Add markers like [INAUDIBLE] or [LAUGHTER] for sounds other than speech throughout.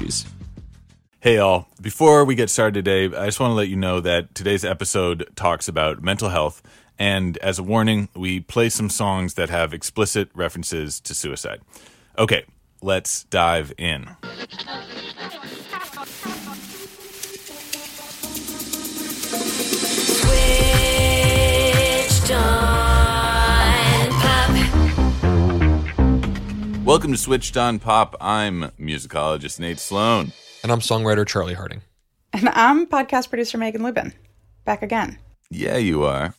allergies. Hey, all. Before we get started today, I just want to let you know that today's episode talks about mental health. And as a warning, we play some songs that have explicit references to suicide. Okay, let's dive in. Switched on Welcome to Switched On Pop. I'm musicologist Nate Sloan. And I'm songwriter Charlie Harding. And I'm podcast producer Megan Lubin. Back again. Yeah, you are.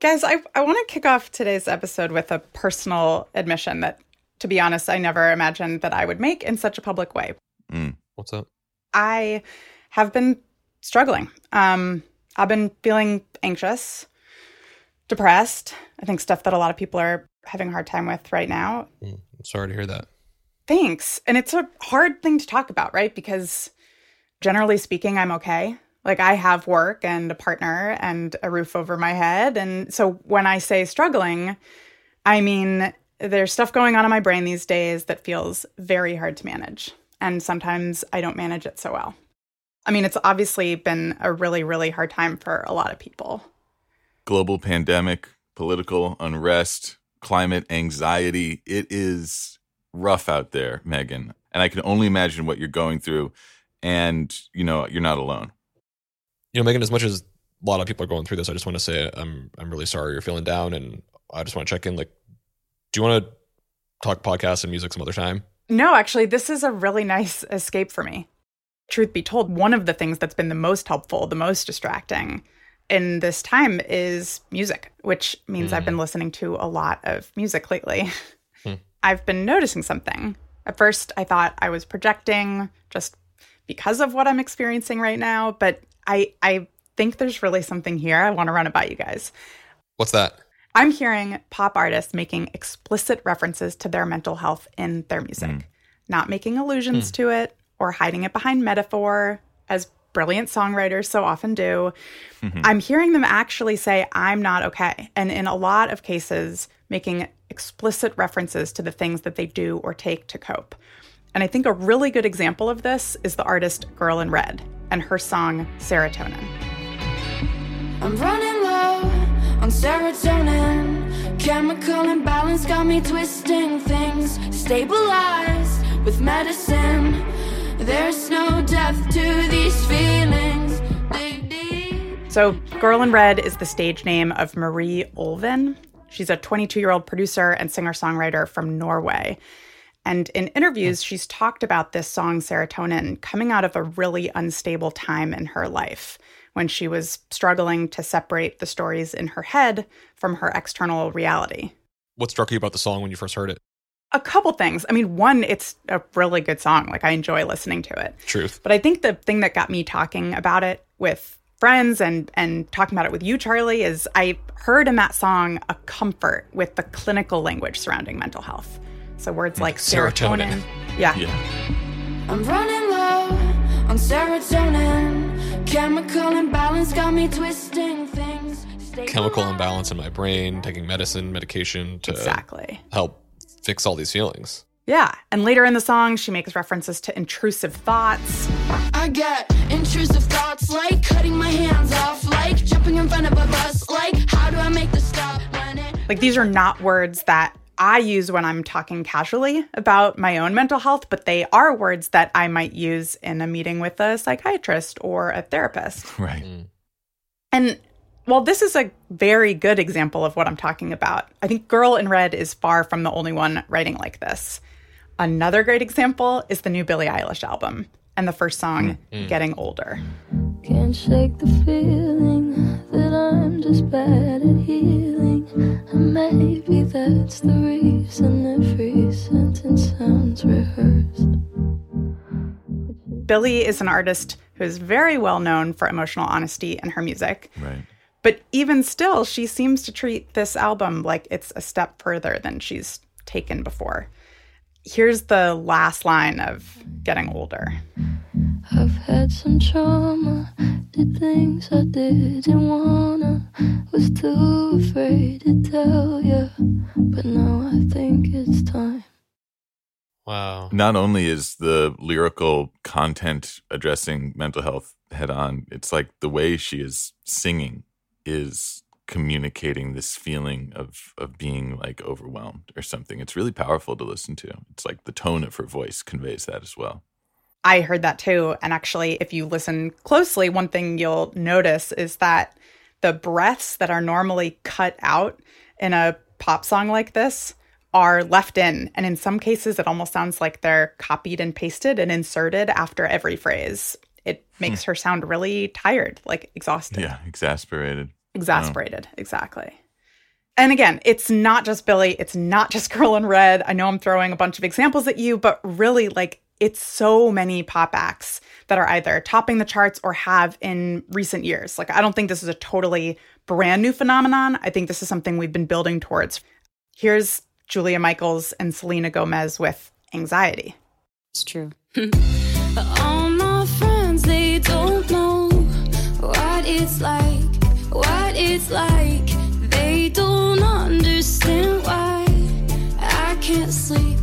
Guys, I, I want to kick off today's episode with a personal admission that, to be honest, I never imagined that I would make in such a public way. Mm. What's up? I have been struggling. Um, I've been feeling anxious, depressed. I think stuff that a lot of people are having a hard time with right now. Mm, I'm sorry to hear that. Thanks. And it's a hard thing to talk about, right? Because generally speaking, I'm okay. Like I have work and a partner and a roof over my head. And so when I say struggling, I mean there's stuff going on in my brain these days that feels very hard to manage. And sometimes I don't manage it so well. I mean, it's obviously been a really, really hard time for a lot of people. Global pandemic, political unrest, climate anxiety. It is rough out there, Megan. And I can only imagine what you're going through. And, you know, you're not alone. You know, Megan, as much as a lot of people are going through this, I just want to say I'm I'm really sorry you're feeling down and I just want to check in. Like, do you want to talk podcasts and music some other time? No, actually, this is a really nice escape for me. Truth be told, one of the things that's been the most helpful, the most distracting in this time is music, which means I've been mm-hmm. listening to a lot of music lately. [LAUGHS] Hmm. I've been noticing something. At first, I thought I was projecting just because of what I'm experiencing right now, but I I think there's really something here. I want to run it by you guys. What's that? I'm hearing pop artists making explicit references to their mental health in their music, hmm. not making allusions hmm. to it or hiding it behind metaphor, as brilliant songwriters so often do. Mm-hmm. I'm hearing them actually say, I'm not okay. And in a lot of cases, making explicit references to the things that they do or take to cope. And I think a really good example of this is the artist Girl in Red and her song Serotonin. I'm running low on serotonin. Chemical imbalance got me twisting things. Stabilized with medicine. There's no depth to these feelings. Dig. So, Girl in Red is the stage name of Marie Ulven. She's a 22 year old producer and singer songwriter from Norway. And in interviews, she's talked about this song, Serotonin, coming out of a really unstable time in her life when she was struggling to separate the stories in her head from her external reality. What struck you about the song when you first heard it? A couple things. I mean, one, it's a really good song. Like, I enjoy listening to it. Truth. But I think the thing that got me talking about it with friends and and talking about it with you, Charlie, is I heard in that song a comfort with the clinical language surrounding mental health. So words like Serotonin. serotonin. Yeah. Yeah. I'm running low on serotonin. Chemical imbalance got me twisting things. Chemical imbalance in my brain, taking medicine, medication to Exactly. help fix all these feelings. Yeah. And later in the song, she makes references to intrusive thoughts. I get intrusive thoughts like cutting my hands off, like jumping in front of a bus, like how do I make the stop it Like these are not words that I use when I'm talking casually about my own mental health, but they are words that I might use in a meeting with a psychiatrist or a therapist. Right. Mm. And while this is a very good example of what I'm talking about, I think Girl in Red is far from the only one writing like this. Another great example is the new Billie Eilish album and the first song, mm-hmm. Getting Older. Can't shake the feeling that I'm just bad at healing. And maybe that's the reason every sentence sounds rehearsed. Billie is an artist who is very well known for emotional honesty in her music. Right. But even still, she seems to treat this album like it's a step further than she's taken before. Here's the last line of Getting Older. I've had some trauma, did things I didn't wanna, was too afraid to tell you, but now I think it's time. Wow. Not only is the lyrical content addressing mental health head on, it's like the way she is singing is communicating this feeling of of being like overwhelmed or something. It's really powerful to listen to. It's like the tone of her voice conveys that as well. I heard that too. And actually, if you listen closely, one thing you'll notice is that the breaths that are normally cut out in a pop song like this are left in. And in some cases, it almost sounds like they're copied and pasted and inserted after every phrase. It makes hmm. her sound really tired, like exhausted. Yeah, exasperated. Exasperated, exactly. And again, it's not just Billie, it's not just [LAUGHS] Girl in Red. I know I'm throwing a bunch of examples at you, but really, like, it's so many pop acts that are either topping the charts or have in recent years. Like, I don't think this is a totally brand new phenomenon. I think this is something we've been building towards. Here's Julia Michaels and Selena Gomez with Anxiety. It's true. [LAUGHS] Uh, it's like, what it's like. They don't understand why I can't sleep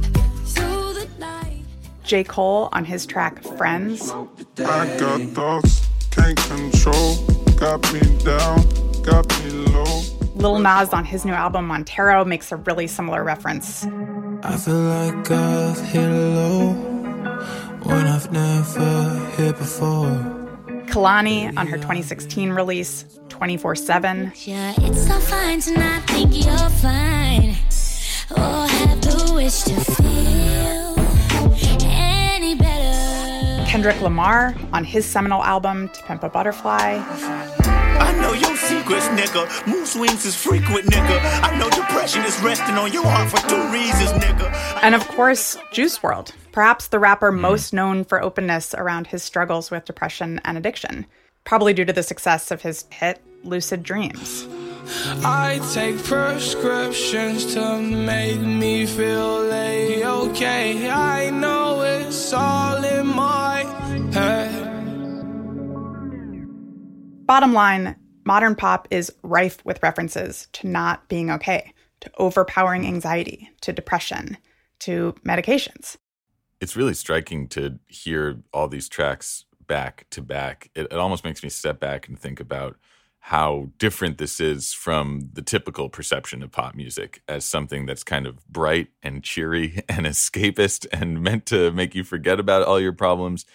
through the night. J. Cole on his track Friends. I got thoughts, can't control. Got me down, got me low. Lil Nas on his new album Montero makes a really similar reference. I feel like I've hit a low when I've never hit before. Kehlani on her 2016 release 24 7. Yeah, it's so fine to not think you're fine. Or have the wish to feel any better. Kendrick Lamar on his seminal album To Pimp a Butterfly. I know your secrets, nigga. Mood swings is frequent, nigga. I know depression is resting on your heart for two reasons, nigga. And of course, Juice WRLD, perhaps the rapper mm-hmm. most known for openness around his struggles with depression and addiction, probably due to the success of his hit Lucid Dreams. I take prescriptions to make me feel a-okay. I know it's all in my head. Bottom line, modern pop is rife with references to not being okay, to overpowering anxiety, to depression, to medications. It's really striking to hear all these tracks back to back. It, it almost makes me step back and think about how different this is from the typical perception of pop music as something that's kind of bright and cheery [LAUGHS] and escapist and meant to make you forget about all your problems.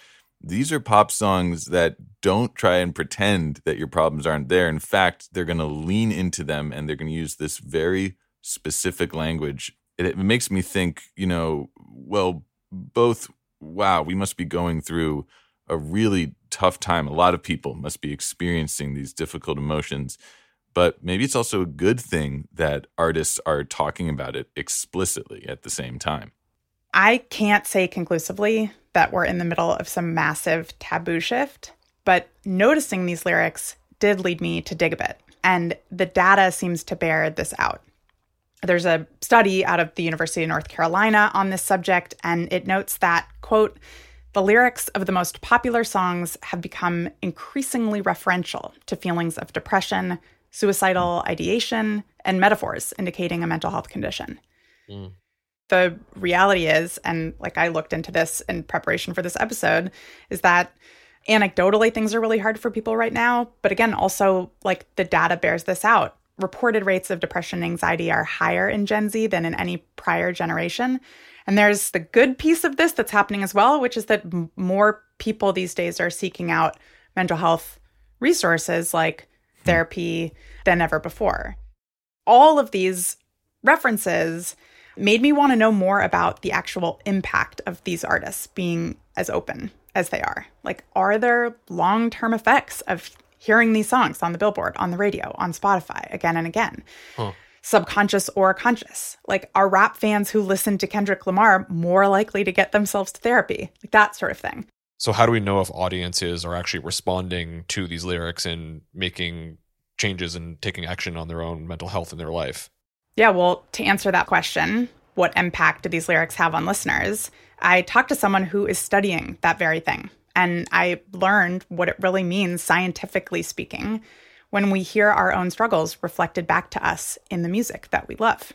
These are pop songs that don't try and pretend that your problems aren't there. In fact, they're going to lean into them and they're going to use this very specific language. It, it makes me think, you know, well, both, wow, we must be going through a really tough time. A lot of people must be experiencing these difficult emotions. But maybe it's also a good thing that artists are talking about it explicitly at the same time. I can't say conclusively that we're in the middle of some massive taboo shift, but noticing these lyrics did lead me to dig a bit, and the data seems to bear this out. There's a study out of the University of North Carolina on this subject, and it notes that, quote, the lyrics of the most popular songs have become increasingly referential to feelings of depression, suicidal ideation, and metaphors indicating a mental health condition. Mm. The reality is, and like I looked into this in preparation for this episode, is that anecdotally things are really hard for people right now. But again, also like the data bears this out. Reported rates of depression and anxiety are higher in Gen Z than in any prior generation. And there's the good piece of this that's happening as well, which is that m- more people these days are seeking out mental health resources like therapy than ever before. All of these references made me want to know more about the actual impact of these artists being as open as they are. Like, are there long term effects of hearing these songs on the billboard, on the radio, on Spotify again and again? Subconscious or conscious? Like, are rap fans who listen to Kendrick Lamar more likely to get themselves to therapy? Like, that sort of thing. So how do we know if audiences are actually responding to these lyrics and making changes and taking action on their own mental health in their life? Yeah, well, to answer that question, what impact do these lyrics have on listeners? I talked to someone who is studying that very thing, and I learned what it really means, scientifically speaking, when we hear our own struggles reflected back to us in the music that we love.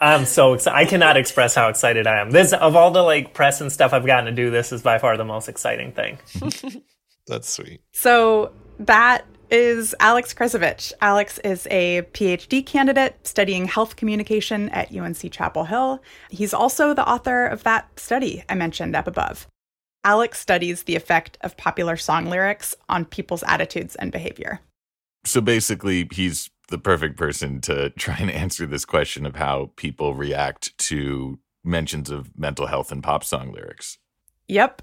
I'm so excited. I cannot express how excited I am. This of all the like press and stuff I've gotten to do, this is by far the most exciting thing. [LAUGHS] That's sweet. So that is Alex Kresovich. Alex is a PhD candidate studying health communication at UNC Chapel Hill. He's also the author of that study I mentioned up above. Alex studies the effect of popular song lyrics on people's attitudes and behavior. So basically, he's the perfect person to try and answer this question of how people react to mentions of mental health and pop song lyrics. Yep.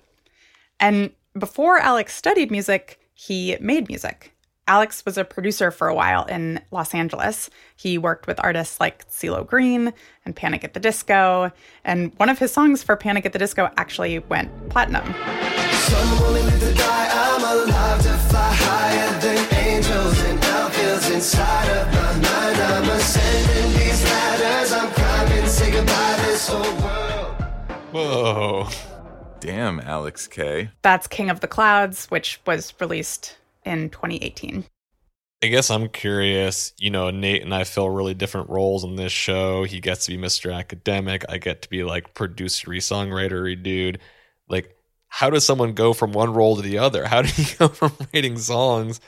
And before Alex studied music, he made music. Alex was a producer for a while in Los Angeles. He worked with artists like CeeLo Green and Panic at the Disco, and one of his songs for Panic at the Disco actually went platinum. Some only live to die. I'm alive to fly higher than angels and outfields inside of my mind. I'm ascending these ladders. I'm climbing. Say goodbye to this whole world. Whoa. Damn, Alex K. That's King of the Clouds, which was released in 2018. I guess I'm curious. You know, Nate and I fill really different roles in this show. He gets to be Mr. Academic. I get to be like producery, songwritery dude. Like, how does someone go from one role to the other? How do you [LAUGHS] go from writing songs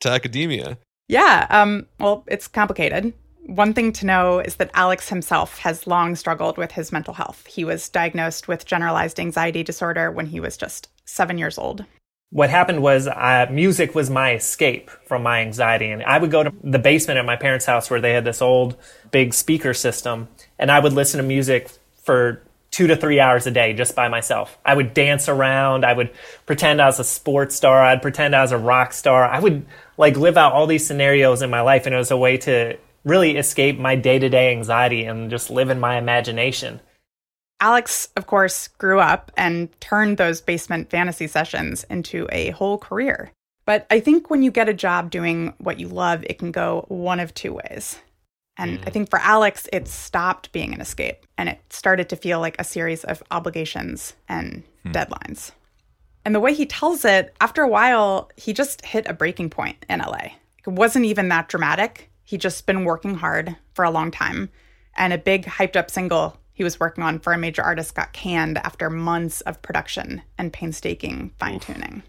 to academia? Yeah, um, well, it's complicated. One thing to know is that Alex himself has long struggled with his mental health. He was diagnosed with generalized anxiety disorder when he was just seven years old. What happened was uh, music was my escape from my anxiety. And I would go to the basement at my parents' house where they had this old big speaker system, and I would listen to music for two to three hours a day just by myself. I would dance around. I would pretend I was a sports star. I'd pretend I was a rock star. I would like live out all these scenarios in my life, and it was a way to really escape my day to day anxiety and just live in my imagination. Alex, of course, grew up and turned those basement fantasy sessions into a whole career. But I think when you get a job doing what you love, it can go one of two ways. And I mm. think for Alex, it stopped being an escape and it started to feel like a series of obligations and hmm. deadlines. And the way he tells it, after a while, he just hit a breaking point in LA. It wasn't even that dramatic. He'd just been working hard for a long time. And a big hyped up single he was working on for a major artist got canned after months of production and painstaking fine tuning.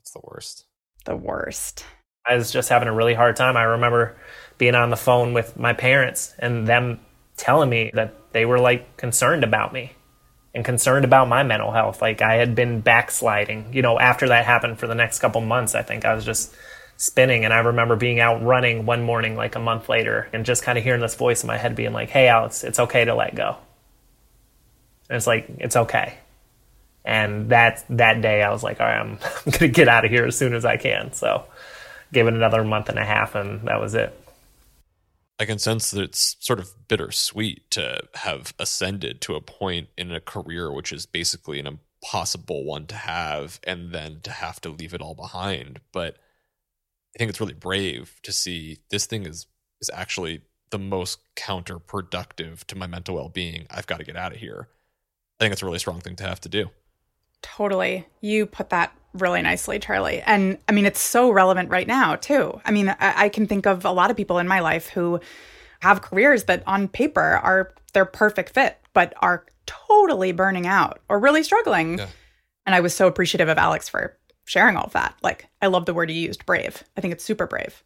It's the worst. The worst. I was just having a really hard time. I remember being on the phone with my parents and them telling me that they were like concerned about me and concerned about my mental health. Like I had been backsliding. You know, after that happened for the next couple months, I think I was just spinning. And I remember being out running one morning, like a month later, and just kind of hearing this voice in my head being like, hey, Alex, it's okay to let go. And it's like, it's okay. And that that day, I was like, all right, I'm, [LAUGHS] I'm going to get out of here as soon as I can. So gave it another month and a half, and that was it. I can sense that it's sort of bittersweet to have ascended to a point in a career which is basically an impossible one to have and then to have to leave it all behind. But I think it's really brave to see this thing is is actually the most counterproductive to my mental well-being. I've got to get out of here. I think it's a really strong thing to have to do. Totally. You put that really nicely, Charlie. And I mean, it's so relevant right now, too. I mean, I, I can think of a lot of people in my life who have careers that on paper are their perfect fit, but are totally burning out or really struggling. Yeah. And I was so appreciative of Alex for sharing all of that. Like, I love the word he used, brave. I think it's super brave.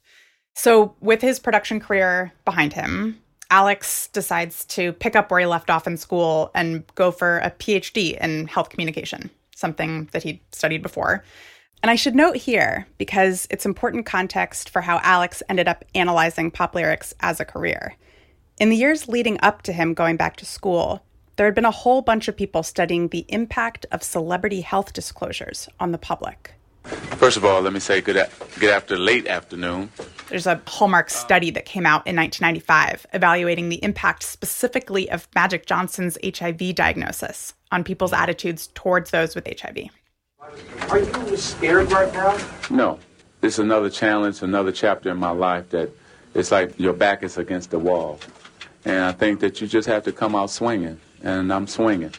So, with his production career behind him, Alex decides to pick up where he left off in school and go for a PhD in health communication, something that he'd studied before. And I should note here, because it's important context for how Alex ended up analyzing pop lyrics as a career. In the years leading up to him going back to school, there had been a whole bunch of people studying the impact of celebrity health disclosures on the public. First of all, let me say good, a- good after late afternoon. There's a Hallmark study that came out in 1995 evaluating the impact specifically of Magic Johnson's HIV diagnosis on people's attitudes towards those with HIV. Are you scared right now? No. It's another challenge, another chapter in my life that it's like your back is against the wall. And I think that you just have to come out swinging. And I'm swinging.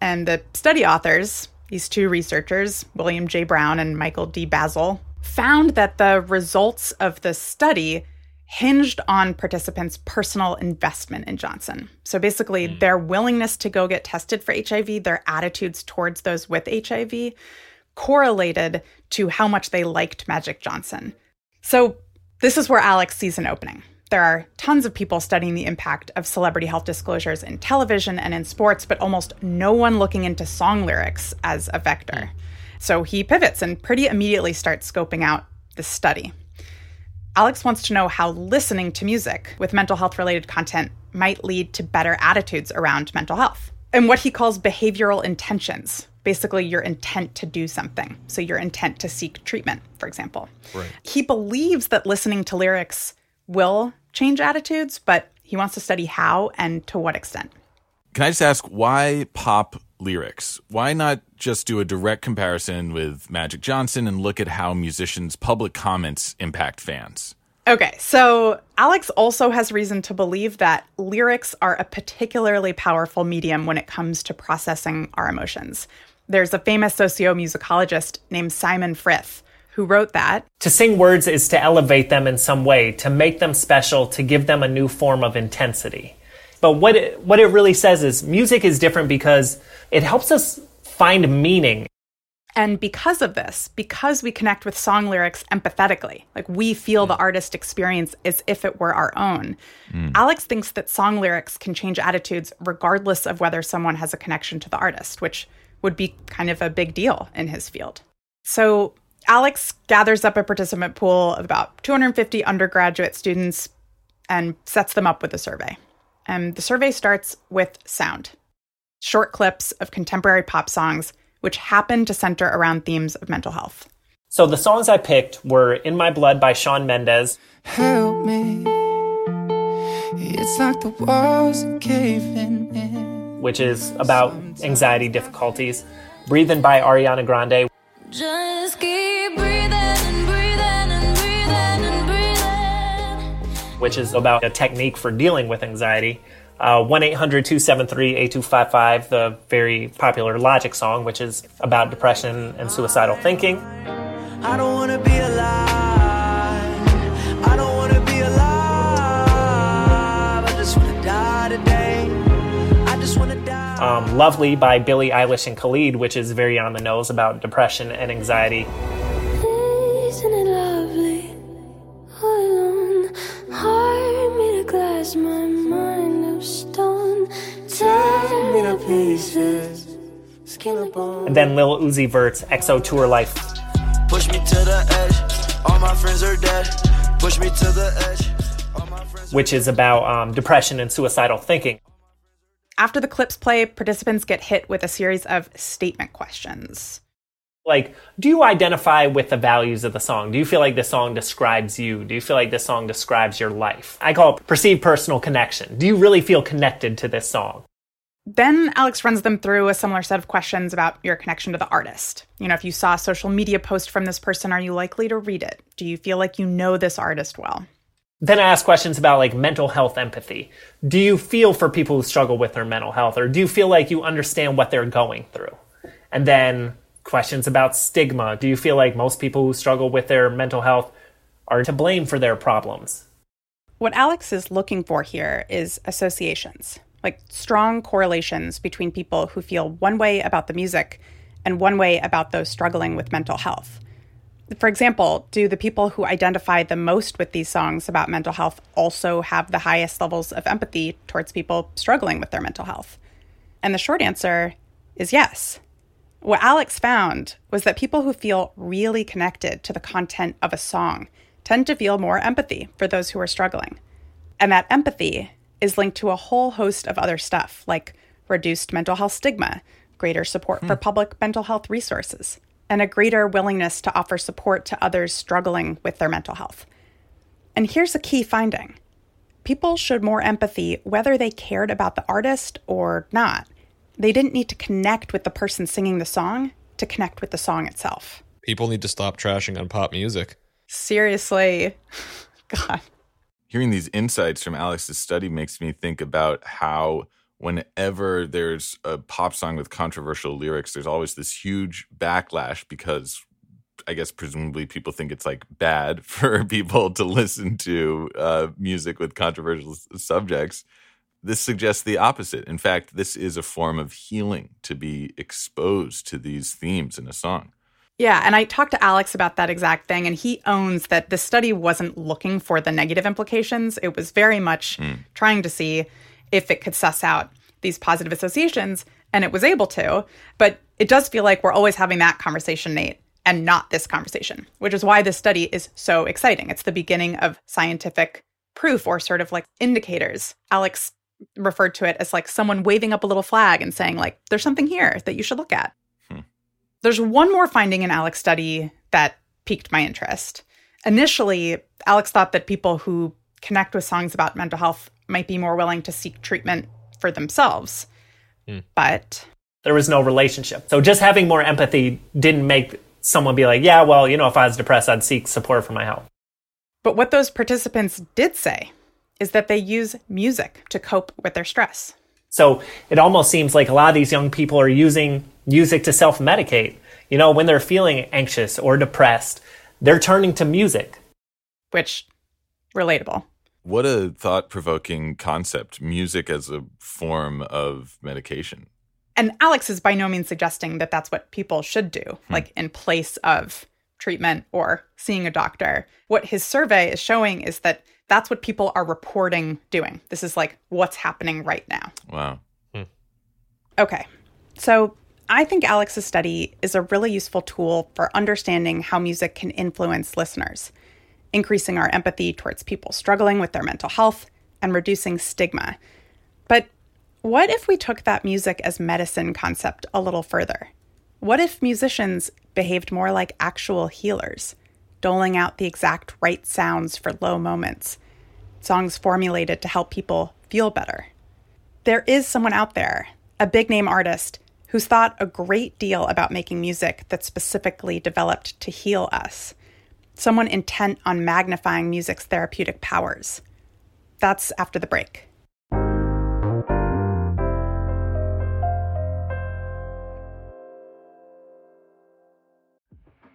And the study authors, these two researchers, William J. Brown and Michael D. Basil, found that the results of the study hinged on participants' personal investment in Johnson. So basically, hmm. their willingness to go get tested for HIV, their attitudes towards those with HIV, correlated to how much they liked Magic Johnson. So this is where Alex sees an opening. There are tons of people studying the impact of celebrity health disclosures in television and in sports, but almost no one looking into song lyrics as a vector. So he pivots and pretty immediately starts scoping out this study. Alex wants to know how listening to music with mental health related content might lead to better attitudes around mental health and what he calls behavioral intentions. Basically, your intent to do something. So, your intent to seek treatment, for example. Right. He believes that listening to lyrics will change attitudes, but he wants to study how and to what extent. Can I just ask why pop lyrics? Why not just do a direct comparison with Magic Johnson and look at how musicians' public comments impact fans? Okay, so Alex also has reason to believe that lyrics are a particularly powerful medium when it comes to processing our emotions. There's a famous sociomusicologist named Simon Frith who wrote that. To sing words is to elevate them in some way, to make them special, to give them a new form of intensity. But what it, what it really says is music is different because it helps us find meaning. And because of this, because we connect with song lyrics empathetically, like we feel the artist experience as if it were our own, Mm. Alex thinks that song lyrics can change attitudes regardless of whether someone has a connection to the artist, which would be kind of a big deal in his field. So Alex gathers up a participant pool of about 250 undergraduate students and sets them up with a survey. And the survey starts with sound short clips of contemporary pop songs, which happen to center around themes of mental health. So the songs I picked were In My Blood by Shawn Mendes, Help me. It's like the walls are caving in. which is about anxiety difficulties, Breathing by Ariana Grande, Just keep breathing and breathing and breathing and breathing. which is about a technique for dealing with anxiety. Uh, 1 800 273 8255, the very popular Logic song, which is about depression and suicidal thinking. I don't wanna be alive. Um, Lovely by Billie Eilish and Khalid, which is very on the nose about depression and anxiety. Isn't it lovely? All alone, heart made of glass, my mind of stone. Tear me to pieces, skin and bone. And then Lil Uzi Vert's XO Tour Llif3, Push me to the edge. All my friends are dead. Push me to the edge. which is about um, depression and suicidal thinking. After the clips play, participants get hit with a series of statement questions. Like, do you identify with the values of the song? Do you feel like the song describes you? Do you feel like this song describes your life? I call it perceived personal connection. Do you really feel connected to this song? Then Alex runs them through a similar set of questions about your connection to the artist. You know, if you saw a social media post from this person, are you likely to read it? Do you feel like you know this artist well? Then I ask questions about like mental health empathy. Do you feel for people who struggle with their mental health, or do you feel like you understand what they're going through? And then questions about stigma. Do you feel like most people who struggle with their mental health are to blame for their problems? What Alex is looking for here is associations, like strong correlations between people who feel one way about the music and one way about those struggling with mental health. For example, do the people who identify the most with these songs about mental health also have the highest levels of empathy towards people struggling with their mental health? And the short answer is yes. What Alex found was that people who feel really connected to the content of a song tend to feel more empathy for those who are struggling. And that empathy is linked to a whole host of other stuff, like reduced mental health stigma, greater support for hmm. public mental health resources, and a greater willingness to offer support to others struggling with their mental health. And here's a key finding people showed more empathy whether they cared about the artist or not. They didn't need to connect with the person singing the song to connect with the song itself. People need to stop trashing on pop music. Seriously. [LAUGHS] God. Hearing these insights from Alex's study makes me think about how whenever there's a pop song with controversial lyrics, there's always this huge backlash because I guess presumably people think it's like bad [LAUGHS] for people to listen to uh, music with controversial s- subjects. This suggests the opposite. In fact, this is a form of healing to be exposed to these themes in a song. Yeah, and I talked to Alex about that exact thing, and he owns that the study wasn't looking for the negative implications. It was very much trying to see if it could suss out these positive associations, and it was able to. But it does feel like we're always having that conversation, Nate, and not this conversation, which is why this study is so exciting. It's the beginning of scientific proof or sort of like indicators. Alex referred to it as like someone waving up a little flag and saying, like, there's something here that you should look at. Hmm. There's one more finding in Alex's study that piqued my interest. Initially, Alex thought that people who connect with songs about mental health might be more willing to seek treatment for themselves. Hmm. But There was no relationship. So just having more empathy didn't make someone be like, yeah, well, you know, if I was depressed, I'd seek support for my health. but what those participants did say is that they use music to cope with their stress. So it almost seems like a lot of these young people are using music to self medicate. You know, when they're feeling anxious or depressed, they're turning to music. Which, relatable. What a thought provoking concept music as a form of medication. And Alex is by no means suggesting that that's what people should do, hmm. like in place of treatment or seeing a doctor. What his survey is showing is that that's what people are reporting doing. This is like what's happening right now. Wow. Hmm. Okay. So I think Alex's study is a really useful tool for understanding how music can influence listeners, increasing our empathy towards people struggling with their mental health and reducing stigma. But what if we took that music as medicine concept a little further? What if musicians behaved more like actual healers, doling out the exact right sounds for low moments, songs formulated to help people feel better? There is someone out there, a big name artist, who's thought a great deal about making music that's specifically developed to heal us. Someone intent on magnifying music's therapeutic powers. That's after the break.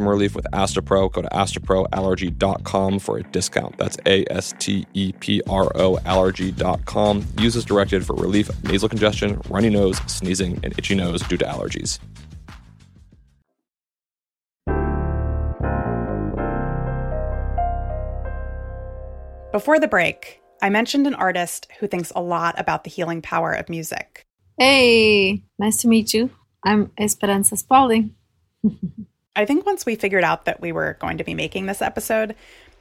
symptom relief with Astepro. Go to asteproallergy.com for a discount. That's A S T E P R O allergy.com. Use as directed for relief of nasal congestion, runny nose, sneezing, and itchy nose due to allergies. Before the break, I mentioned an artist who thinks a lot about the healing power of music. Hey, nice to meet you. I'm Esperanza Spalding. [LAUGHS] I think once we figured out that we were going to be making this episode,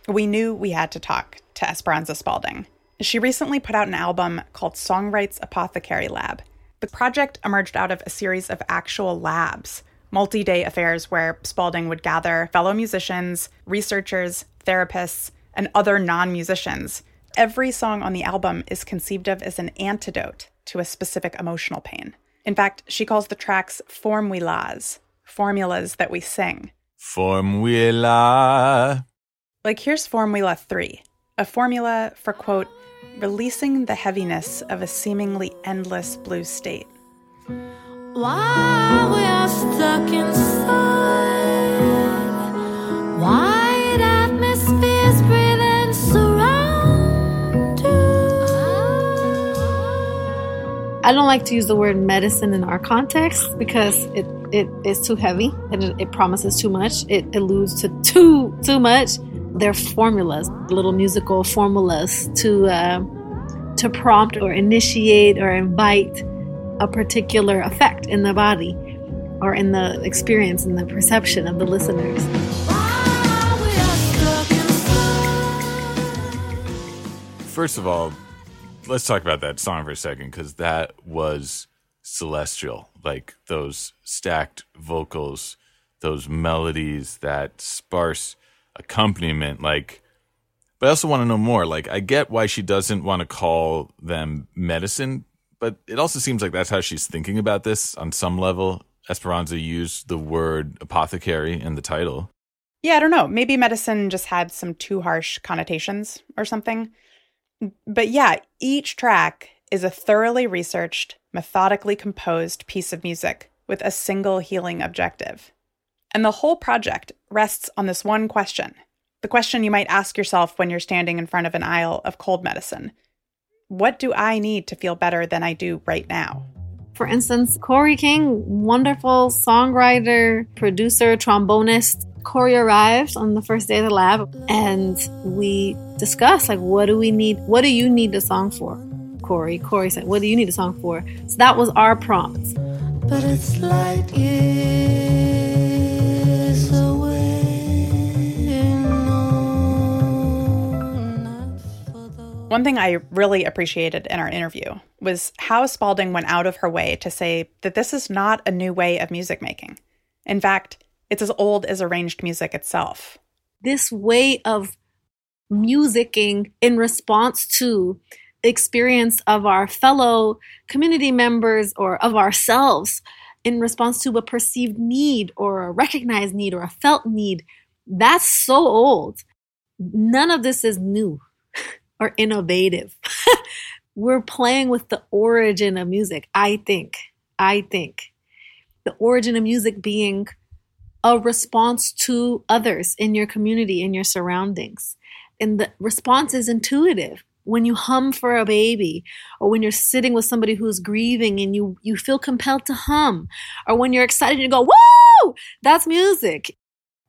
we knew we had to talk to Esperanza Spalding. She recently put out an album called Songwrights Apothecary Lab. The project emerged out of a series of actual labs, multi day affairs where Spalding would gather fellow musicians, researchers, therapists, and other non musicians. Every song on the album is conceived of as an antidote to a specific emotional pain. In fact, she calls the tracks formulas, formulas that we sing. Formula. Like here's Formula 3, a formula for, quote, releasing the heaviness of a seemingly endless blue state. Why we are stuck inside? I don't like to use the word medicine in our context because it, it is too heavy and it, it promises too much. It alludes to too too much. They're formulas, little musical formulas to uh, to prompt or initiate or invite a particular effect in the body or in the experience and the perception of the listeners. First of all, let's talk about that song for a second because that was celestial. Like those stacked vocals, those melodies, that sparse accompaniment. Like, but I also want to know more. Like, I get why she doesn't want to call them medicine, but it also seems like that's how she's thinking about this on some level. Esperanza used the word apothecary in the title. Yeah, I don't know. Maybe medicine just had some too harsh connotations or something. But yeah, each track is a thoroughly researched, methodically composed piece of music with a single healing objective. And the whole project rests on this one question the question you might ask yourself when you're standing in front of an aisle of cold medicine What do I need to feel better than I do right now? For instance, Corey King, wonderful songwriter, producer, trombonist. Corey arrived on the first day of the lab and we discussed like what do we need what do you need the song for? Corey. Corey said, What do you need a song for? So that was our prompt. But it's light years One thing I really appreciated in our interview was how Spalding went out of her way to say that this is not a new way of music making. In fact, it's as old as arranged music itself. This way of musicking in response to the experience of our fellow community members or of ourselves in response to a perceived need or a recognized need or a felt need. That's so old. None of this is new [LAUGHS] or innovative. [LAUGHS] We're playing with the origin of music, I think. I think. The origin of music being a response to others in your community, in your surroundings. And the response is intuitive. When you hum for a baby, or when you're sitting with somebody who's grieving and you, you feel compelled to hum, or when you're excited and you go, woo, that's music.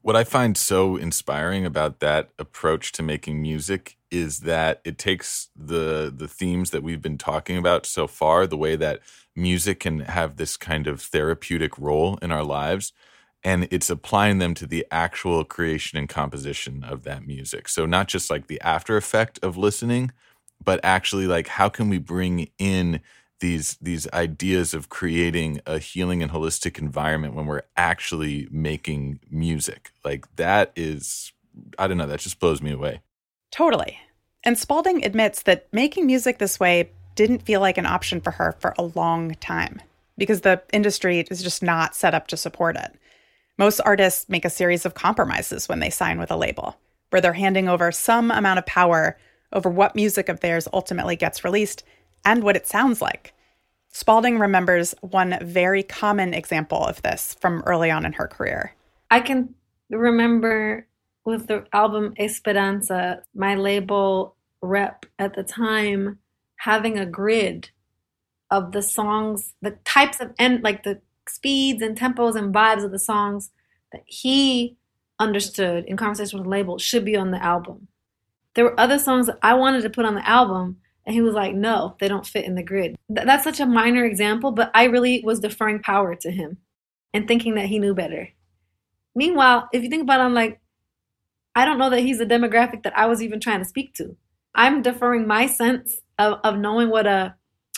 What I find so inspiring about that approach to making music is that it takes the the themes that we've been talking about so far, the way that music can have this kind of therapeutic role in our lives, and it's applying them to the actual creation and composition of that music. So not just like the after effect of listening, but actually like how can we bring in these these ideas of creating a healing and holistic environment when we're actually making music like that is i don't know that just blows me away Totally. And Spalding admits that making music this way didn't feel like an option for her for a long time because the industry is just not set up to support it. Most artists make a series of compromises when they sign with a label, where they're handing over some amount of power over what music of theirs ultimately gets released and what it sounds like. Spalding remembers one very common example of this from early on in her career. I can remember with the album Esperanza, my label rep at the time having a grid of the songs, the types of and like the speeds and tempos and vibes of the songs that he understood in conversation with the label should be on the album. There were other songs that I wanted to put on the album, and he was like, no, they don't fit in the grid. Th- that's such a minor example, but I really was deferring power to him and thinking that he knew better. Meanwhile, if you think about it, I'm like, I don't know that he's a demographic that I was even trying to speak to. I'm deferring my sense of, of knowing what a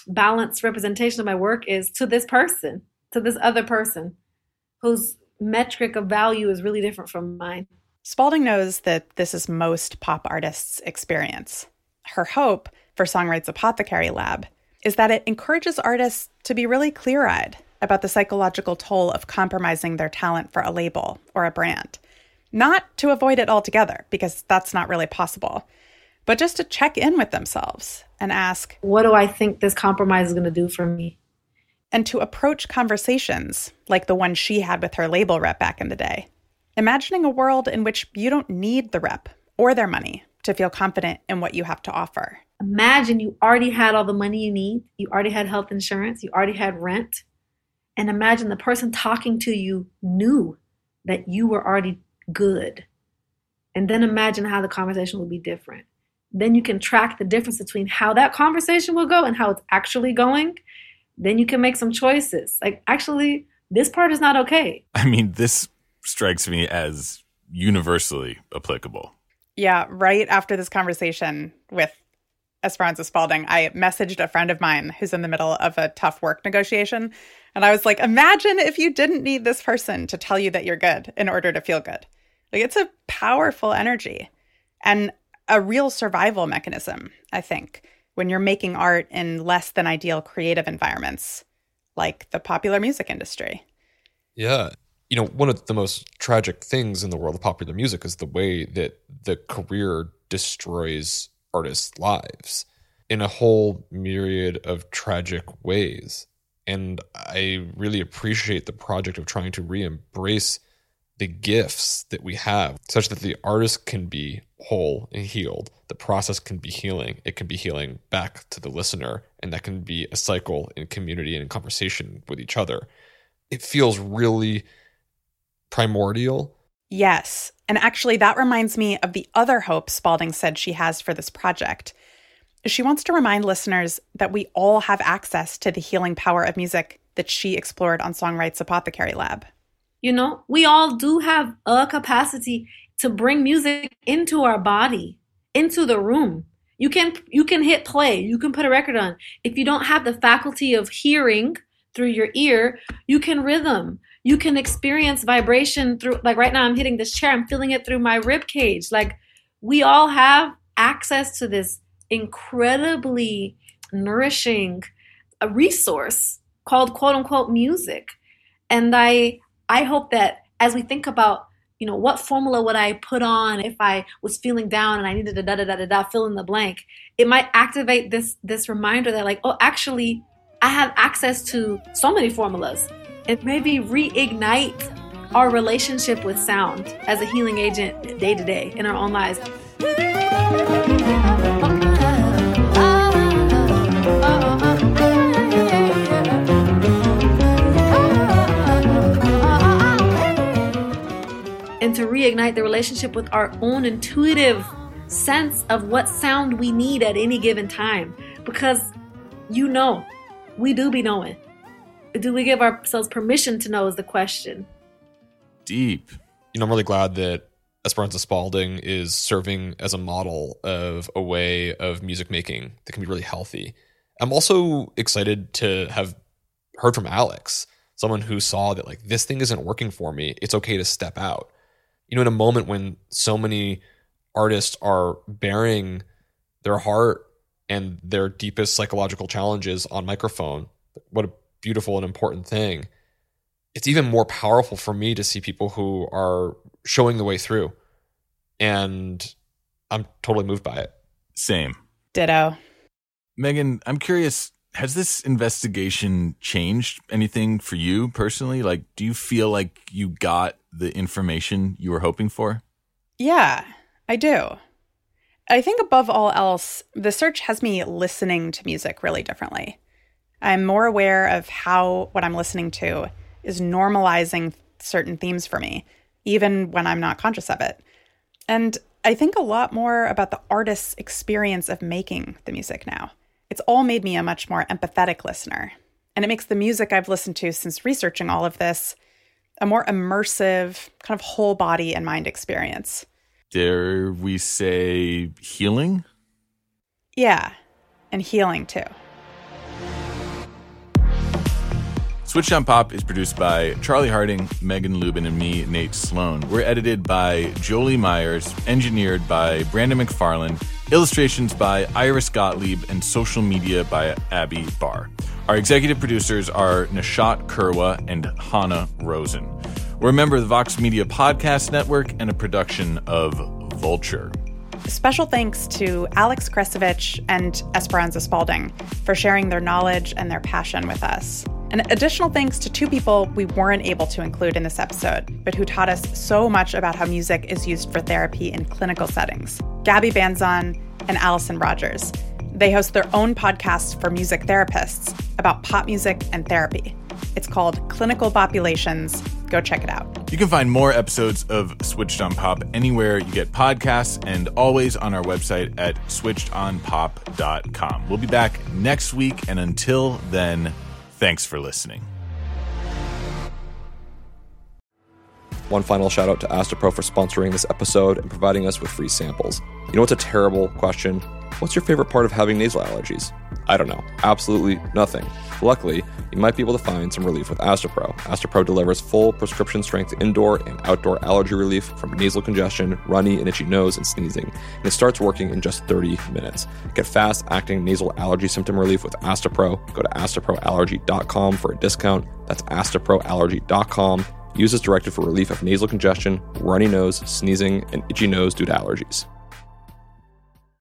balanced representation of my work is to this person, to this other person whose metric of value is really different from mine. Spalding knows that this is most pop artists' experience. Her hope for Songwrights Apothecary Lab is that it encourages artists to be really clear eyed about the psychological toll of compromising their talent for a label or a brand. Not to avoid it altogether, because that's not really possible, but just to check in with themselves and ask, What do I think this compromise is going to do for me? And to approach conversations like the one she had with her label rep back in the day. Imagining a world in which you don't need the rep or their money to feel confident in what you have to offer. Imagine you already had all the money you need, you already had health insurance, you already had rent. And imagine the person talking to you knew that you were already good. And then imagine how the conversation would be different. Then you can track the difference between how that conversation will go and how it's actually going. Then you can make some choices. Like, actually, this part is not okay. [LAUGHS] I mean, this strikes me as universally applicable. Yeah, right after this conversation with Esperanza Spalding, I messaged a friend of mine who's in the middle of a tough work negotiation. And I was like, imagine if you didn't need this person to tell you that you're good in order to feel good. Like, it's a powerful energy and a real survival mechanism, I think, when you're making art in less than ideal creative environments like the popular music industry. Yeah. You know, one of the most tragic things in the world of popular music is the way that the career destroys artists' lives in a whole myriad of tragic ways. And I really appreciate the project of trying to re embrace the gifts that we have such that the artist can be whole and healed. The process can be healing. It can be healing back to the listener. And that can be a cycle in community and in conversation with each other. It feels really primordial. Yes. And actually, that reminds me of the other hope Spalding said she has for this project. She wants to remind listeners that we all have access to the healing power of music that she explored on Songwrights Apothecary Lab. You know, we all do have a capacity to bring music into our body, into the room. You can you can hit play, you can put a record on. If you don't have the faculty of hearing through your ear, you can rhythm. You can experience vibration through like right now I'm hitting this chair, I'm feeling it through my rib cage. Like we all have access to this incredibly nourishing a resource called quote unquote music. And I I hope that as we think about, you know, what formula would I put on if I was feeling down and I needed to da da da da da fill in the blank, it might activate this this reminder that like, oh, actually, I have access to so many formulas. And maybe reignite our relationship with sound as a healing agent day to day in our own lives. And to reignite the relationship with our own intuitive sense of what sound we need at any given time. Because you know, we do be knowing. Do we give ourselves permission to know is the question. Deep. You know, I'm really glad that Esperanza Spalding is serving as a model of a way of music making that can be really healthy. I'm also excited to have heard from Alex, someone who saw that like this thing isn't working for me. It's okay to step out you know, in a moment when so many artists are bearing their heart and their deepest psychological challenges on microphone, what a beautiful and important thing. It's even more powerful for me to see people who are showing the way through. And I'm totally moved by it. Same. Ditto. Megan, I'm curious has this investigation changed anything for you personally? Like, do you feel like you got the information you were hoping for? Yeah, I do. I think above all else, the search has me listening to music really differently. I'm more aware of how what I'm listening to is normalizing certain themes for me, even when I'm not conscious of it. And I think a lot more about the artist's experience of making the music now. It's all made me a much more empathetic listener. And it makes the music I've listened to since researching all of this a more immersive, kind of whole body and mind experience. Dare we say healing? Yeah, and healing too. Switch on Pop is produced by Charlie Harding, Megan Lubin, and me, Nate Sloan. We're edited by Jolie Myers, engineered by Brandon McFarland, illustrations by Iris Gottlieb, and social media by Abby Barr. Our executive producers are Nishat Kurwa and Hannah Rosen. We're a member of the Vox Media Podcast Network and a production of Vulture. Special thanks to Alex Kresovich and Esperanza Spalding for sharing their knowledge and their passion with us. And additional thanks to two people we weren't able to include in this episode, but who taught us so much about how music is used for therapy in clinical settings Gabby Banzon and Allison Rogers. They host their own podcast for music therapists about pop music and therapy. It's called Clinical Populations. Go check it out. You can find more episodes of Switched on Pop anywhere you get podcasts and always on our website at switchedonpop.com. We'll be back next week, and until then, thanks for listening. One final shout out to Astepro for sponsoring this episode and providing us with free samples. You know what's a terrible question? What's your favorite part of having nasal allergies? I don't know. Absolutely nothing. Luckily, you might be able to find some relief with Astepro. Astepro delivers full prescription strength indoor and outdoor allergy relief from nasal congestion, runny and itchy nose, and sneezing. And it starts working in just 30 minutes. Get fast acting nasal allergy symptom relief with Astepro. Go to asteproallergy.com for a discount. That's asteproallergy.com. Use as directed for relief of nasal congestion, runny nose, sneezing, and itchy nose due to allergies.